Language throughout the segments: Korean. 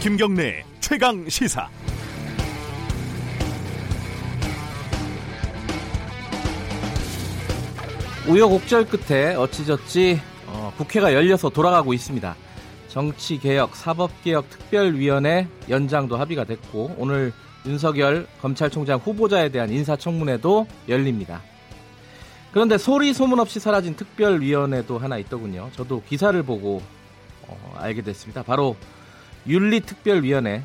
김경래 최강 시사. 우여곡절 끝에 어찌저찌 어, 국회가 열려서 돌아가고 있습니다. 정치개혁, 사법개혁 특별위원회 연장도 합의가 됐고 오늘 윤석열 검찰총장 후보자에 대한 인사청문회도 열립니다. 그런데 소리 소문 없이 사라진 특별위원회도 하나 있더군요. 저도 기사를 보고 어, 알게 됐습니다. 바로 윤리특별위원회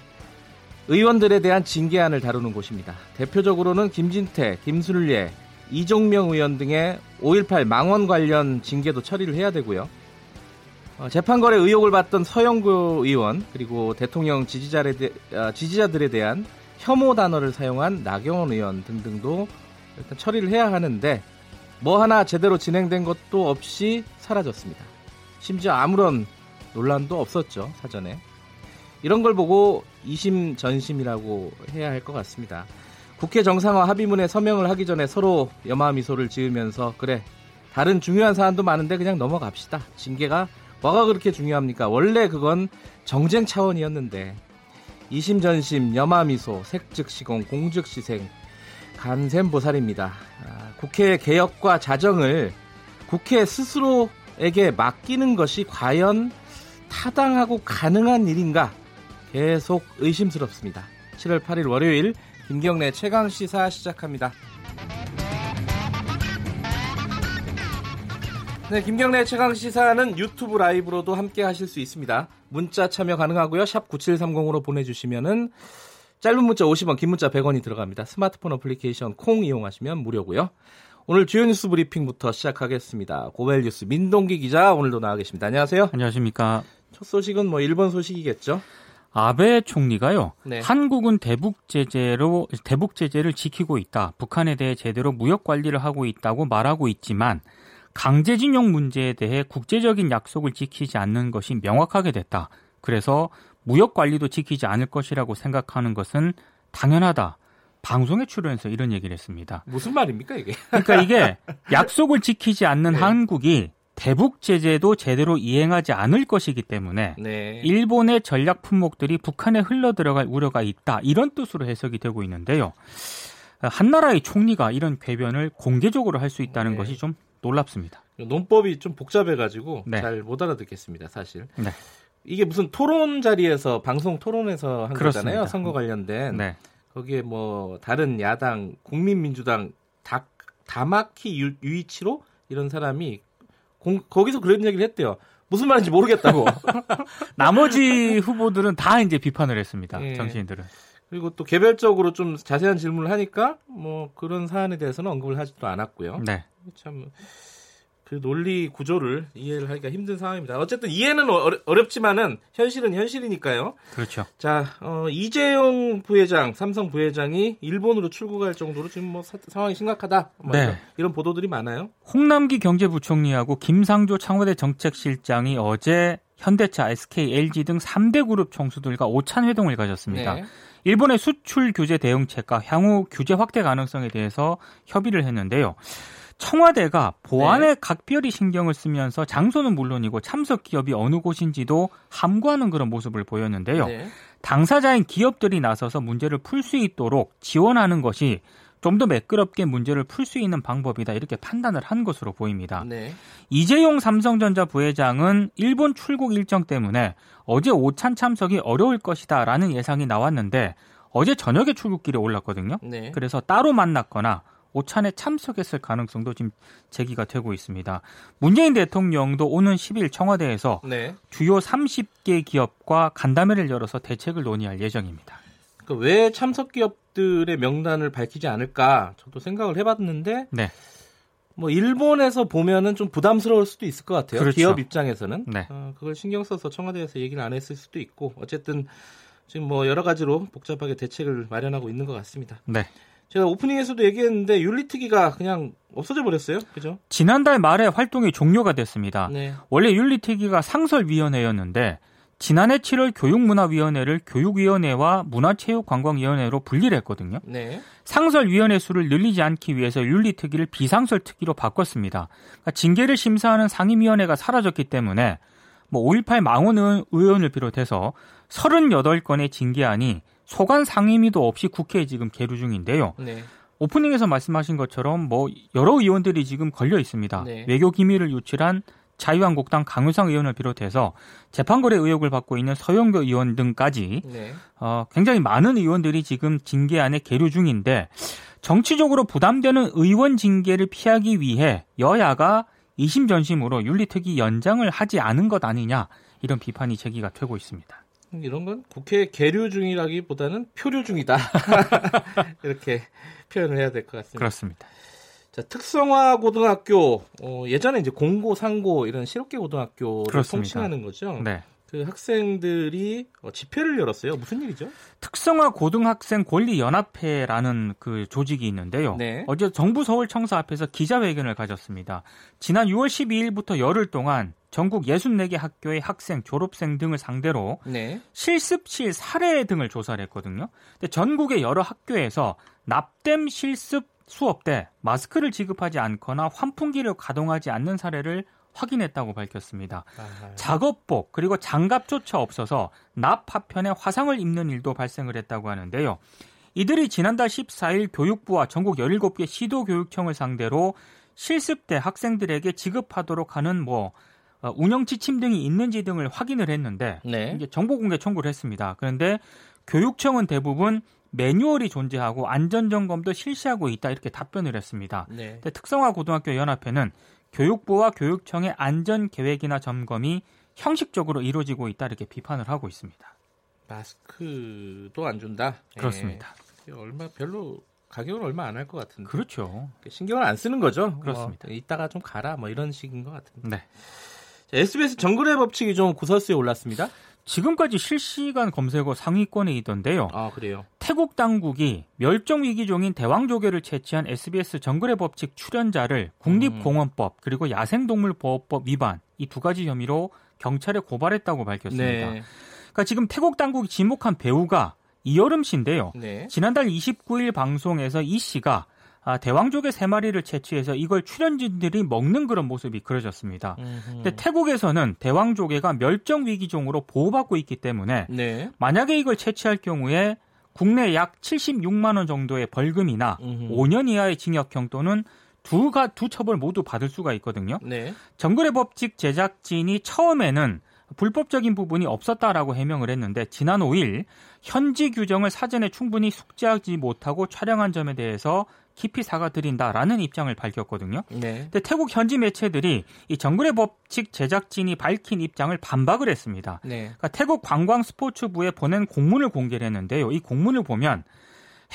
의원들에 대한 징계안을 다루는 곳입니다. 대표적으로는 김진태, 김순례, 이종명 의원 등의 5.18 망원 관련 징계도 처리를 해야 되고요. 어, 재판거래 의혹을 받던 서영구 의원 그리고 대통령 지지자에 대, 어, 지지자들에 대한 혐오 단어를 사용한 나경원 의원 등등도 일단 처리를 해야 하는데 뭐 하나 제대로 진행된 것도 없이 사라졌습니다. 심지어 아무런 논란도 없었죠 사전에. 이런 걸 보고 이심 전심이라고 해야 할 것 같습니다. 국회 정상화 합의문에 서명을 하기 전에 서로 염화 미소를 지으면서 그래 다른 중요한 사안도 많은데 그냥 넘어갑시다. 징계가 뭐가 그렇게 중요합니까? 원래 그건 정쟁 차원이었는데 이심 전심 염화 미소 색즉 시공 공즉 시생 간샘 보살입니다. 아, 국회 개혁과 자정을 국회 스스로에게 맡기는 것이 과연 타당하고 가능한 일인가 계속 의심스럽습니다. 7월 8일 월요일 김경래 최강 시사 시작합니다. 네, 김경래 최강 시사는 유튜브 라이브로도 함께 하실 수 있습니다. 문자 참여 가능하고요. 샵 9730으로 보내 주시면은 짧은 문자 50원, 긴 문자 100원이 들어갑니다. 스마트폰 어플리케이션 콩 이용하시면 무료고요. 오늘 주요 뉴스 브리핑부터 시작하겠습니다. 고발뉴스 민동기 기자 오늘도 나와 계십니다. 안녕하세요. 안녕하십니까. 첫 소식은 뭐 일본 소식이겠죠? 아베 총리가요. 네. 한국은 대북 제재로 대북 제재를 지키고 있다. 북한에 대해 제대로 무역 관리를 하고 있다고 말하고 있지만 강제징용 문제에 대해 국제적인 약속을 지키지 않는 것이 명확하게 됐다. 그래서 무역 관리도 지키지 않을 것이라고 생각하는 것은 당연하다. 방송에 출연해서 이런 얘기를 했습니다. 무슨 말입니까 이게? 그러니까 이게 약속을 지키지 않는 네. 한국이 대북 제재도 제대로 이행하지 않을 것이기 때문에 네. 일본의 전략 품목들이 북한에 흘러 들어갈 우려가 있다. 이런 뜻으로 해석이 되고 있는데요. 한 나라의 총리가 이런 궤변을 공개적으로 할 수 있다는 네. 것이 좀 놀랍습니다. 논법이 좀 복잡해가지고 네. 잘못 알아듣겠습니다, 사실. 네. 이게 무슨 토론 자리에서 방송 토론에서 한 그렇습니다. 거잖아요, 선거 관련된. 네. 거기에 뭐 다른 야당, 국민민주당 다 다마키 유, 유이치로 이런 사람이 공- 거기서 그런 얘기를 했대요. 무슨 말인지 모르겠다고. 나머지 후보들은 다 이제 비판을 했습니다. 예. 정치인들은. 그리고 또 개별적으로 좀 자세한 질문을 하니까 뭐 그런 사안에 대해서는 언급을 하지도 않았고요. 네. 참 그 논리 구조를 이해를 하기가 힘든 상황입니다. 어쨌든 이해는 어려, 어렵 지만은 현실은 현실이니까요. 그렇죠. 자, 어, 이재용 부회장, 삼성 부회장이 일본으로 출국할 정도로 지금 뭐 사- 상황이 심각하다. 뭐 네. 이런, 보도들이 많아요. 홍남기 경제부총리하고 김상조 청와대 정책실장이 어제 현대차, SK, LG 등 3대 그룹 총수들과 오찬 회동을 가졌습니다. 네. 일본의 수출 규제 대응책과 향후 규제 확대 가능성에 대해서 협의를 했는데요. 청와대가 보안에 네. 각별히 신경을 쓰면서 장소는 물론이고 참석 기업이 어느 곳인지도 함구하는 그런 모습을 보였는데요. 네. 당사자인 기업들이 나서서 문제를 풀 수 있도록 지원하는 것이 좀더 매끄럽게 문제를 풀 수 있는 방법이다 이렇게 판단을 한 것으로 보입니다. 네. 이재용 삼성전자 부회장은 일본 출국 일정 때문에 어제 오찬 참석이 어려울 것이다라는 예상이 나왔는데 어제 저녁에 출국길에 올랐거든요. 네. 그래서 따로 만났거나 오찬에 참석했을 가능성도 지금 제기가 되고 있습니다. 문재인 대통령도 오는 10일 청와대에서 네. 주요 30개 기업과 간담회를 열어서 대책을 논의할 예정입니다. 그왜 참석 기업들의 명단을 밝히지 않을까 저도 생각을 해봤는데 네. 뭐 일본에서 보면은 좀 부담스러울 수도 있을 것 같아요. 그렇죠. 기업 입장에서는 네. 어, 그걸 신경 써서 청와대에서 얘기를 안 했을 수도 있고 어쨌든 지금 뭐 여러 가지로 복잡하게 대책을 마련하고 있는 것 같습니다. 네. 제가 오프닝에서도 얘기했는데 윤리특위가 그냥 없어져 버렸어요. 그죠? 지난달 말에 활동이 종료가 됐습니다. 네. 원래 윤리특위가 상설위원회였는데 지난해 7월 교육문화위원회를 교육위원회와 문화체육관광위원회로 분리를 했거든요. 네. 상설위원회 수를 늘리지 않기 위해서 윤리특위를 비상설특위로 바꿨습니다. 그러니까 징계를 심사하는 상임위원회가 사라졌기 때문에 뭐 5.18 망원 의원- 의원을 비롯해서 38건의 징계안이 소관 상임위도 없이 국회에 지금 계류 중인데요. 네. 오프닝에서 말씀하신 것처럼 뭐 여러 의원들이 지금 걸려 있습니다. 네. 외교 기밀을 유출한 자유한국당 강효상 의원을 비롯해서 재판거래 의혹을 받고 있는 서영교 의원 등까지 네. 어, 굉장히 많은 의원들이 지금 징계 안에 계류 중인데 정치적으로 부담되는 의원 징계를 피하기 위해 여야가 이심전심으로 윤리특위 연장을 하지 않은 것 아니냐 이런 비판이 제기가 되고 있습니다. 이런 건 국회 계류 중이라기보다는 표류 중이다. 이렇게 표현을 해야 될 것 같습니다. 그렇습니다. 자, 특성화 고등학교 어, 예전에 이제 공고, 상고 이런 실업계 고등학교를 그렇습니다. 통칭하는 거죠. 네. 그 학생들이 어, 집회를 열었어요. 무슨 일이죠? 특성화 고등학생 권리 연합회라는 그 조직이 있는데요. 네. 어제 정부 서울 청사 앞에서 기자회견을 가졌습니다. 지난 6월 12일부터 열흘 동안 전국 64개 학교의 학생, 졸업생 등을 상대로 네. 실습실 사례 등을 조사를 했거든요. 근데 전국의 여러 학교에서 납땜 실습 수업 때 마스크를 지급하지 않거나 환풍기를 가동하지 않는 사례를 확인했다고 밝혔습니다. 아하. 작업복 그리고 장갑조차 없어서 납 파편에 화상을 입는 일도 발생을 했다고 하는데요. 이들이 지난달 14일 교육부와 전국 17개 시도교육청을 상대로 실습 때 학생들에게 지급하도록 하는 뭐 어, 운영 지침 등이 있는지 등을 확인을 했는데 네. 이게 정보 공개 청구를 했습니다. 그런데 교육청은 대부분 매뉴얼이 존재하고 안전 점검도 실시하고 있다 이렇게 답변을 했습니다. 네. 특성화 고등학교 연합회는 교육부와 교육청의 안전 계획이나 점검이 형식적으로 이루어지고 있다 이렇게 비판을 하고 있습니다. 마스크도 안 준다. 예. 그렇습니다. 이게 얼마 별로 가격은 얼마 안 할 것 같은데. 그렇죠. 신경을 안 쓰는 거죠. 그렇습니다. 뭐, 이따가 좀 가라 뭐 이런 식인 것 같은데. 네. 자, SBS 정글의 법칙이 좀 구설수에 올랐습니다. 지금까지 실시간 검색어 상위권에 있던데요. 아 그래요. 태국 당국이 멸종 위기종인 대왕조개를 채취한 SBS 정글의 법칙 출연자를 국립공원법 그리고 야생동물보호법 위반 이 두 가지 혐의로 경찰에 고발했다고 밝혔습니다. 네. 그러니까 지금 태국 당국이 지목한 배우가 이여름 씨인데요. 네. 지난달 29일 방송에서 이 씨가 아, 대왕조개 세 마리를 채취해서 이걸 출연진들이 먹는 그런 모습이 그려졌습니다. 근데 태국에서는 대왕조개가 멸종 위기종으로 보호받고 있기 때문에 네. 만약에 이걸 채취할 경우에 국내 약 76만 원 정도의 벌금이나 음흠. 5년 이하의 징역형 또는 두가 두 처벌 모두 받을 수가 있거든요. 네. 정글의 법칙 제작진이 처음에는 불법적인 부분이 없었다라고 해명을 했는데 지난 5일 현지 규정을 사전에 충분히 숙지하지 못하고 촬영한 점에 대해서 깊이 사과드린다라는 입장을 밝혔거든요. 네. 근데 태국 현지 매체들이 이 정글의 법칙 제작진이 밝힌 입장을 반박을 했습니다. 네. 그러니까 태국 관광 스포츠부에 보낸 공문을 공개를 했는데요. 이 공문을 보면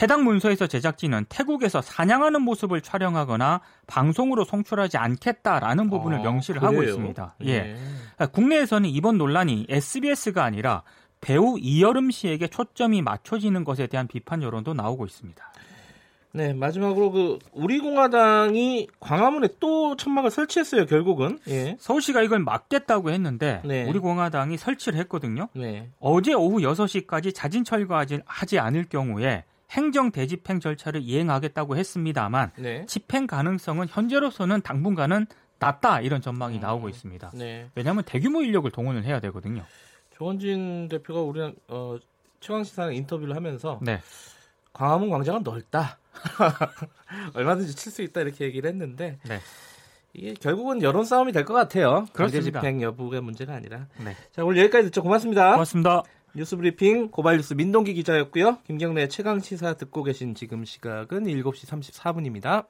해당 문서에서 제작진은 태국에서 사냥하는 모습을 촬영하거나 방송으로 송출하지 않겠다라는 부분을 아, 명시를 하고 그래요? 있습니다. 예. 네. 국내에서는 이번 논란이 SBS가 아니라 배우 이여름 씨에게 초점이 맞춰지는 것에 대한 비판 여론도 나오고 있습니다. 네, 마지막으로 그 우리공화당이 광화문에 또 천막을 설치했어요. 결국은. 예. 서울시가 이걸 막겠다고 했는데 네. 우리 공화당이 설치를 했거든요. 네. 어제 오후 6시까지 자진 철거하지 하지 않을 경우에 행정 대집행 절차를 이행하겠다고 했습니다만 네. 집행 가능성은 현재로서는 당분간은 낮다 이런 전망이 나오고 있습니다. 네. 왜냐하면 대규모 인력을 동원을 해야 되거든요. 조원진 대표가 우리 어, 최강 시사랑 인터뷰를 하면서 네, 광화문 광장은 넓다. 얼마든지 칠 수 있다 이렇게 얘기를 했는데 네, 이게 결국은 여론 싸움이 될 것 같아요. 그렇습니다. 집행 여부가 문제가 아니라. 네. 자 오늘 여기까지 듣죠. 고맙습니다. 고맙습니다. 뉴스브리핑 고발뉴스 민동기 기자였고요. 김경래 최강 시사 듣고 계신 지금 시각은 7시 34분입니다.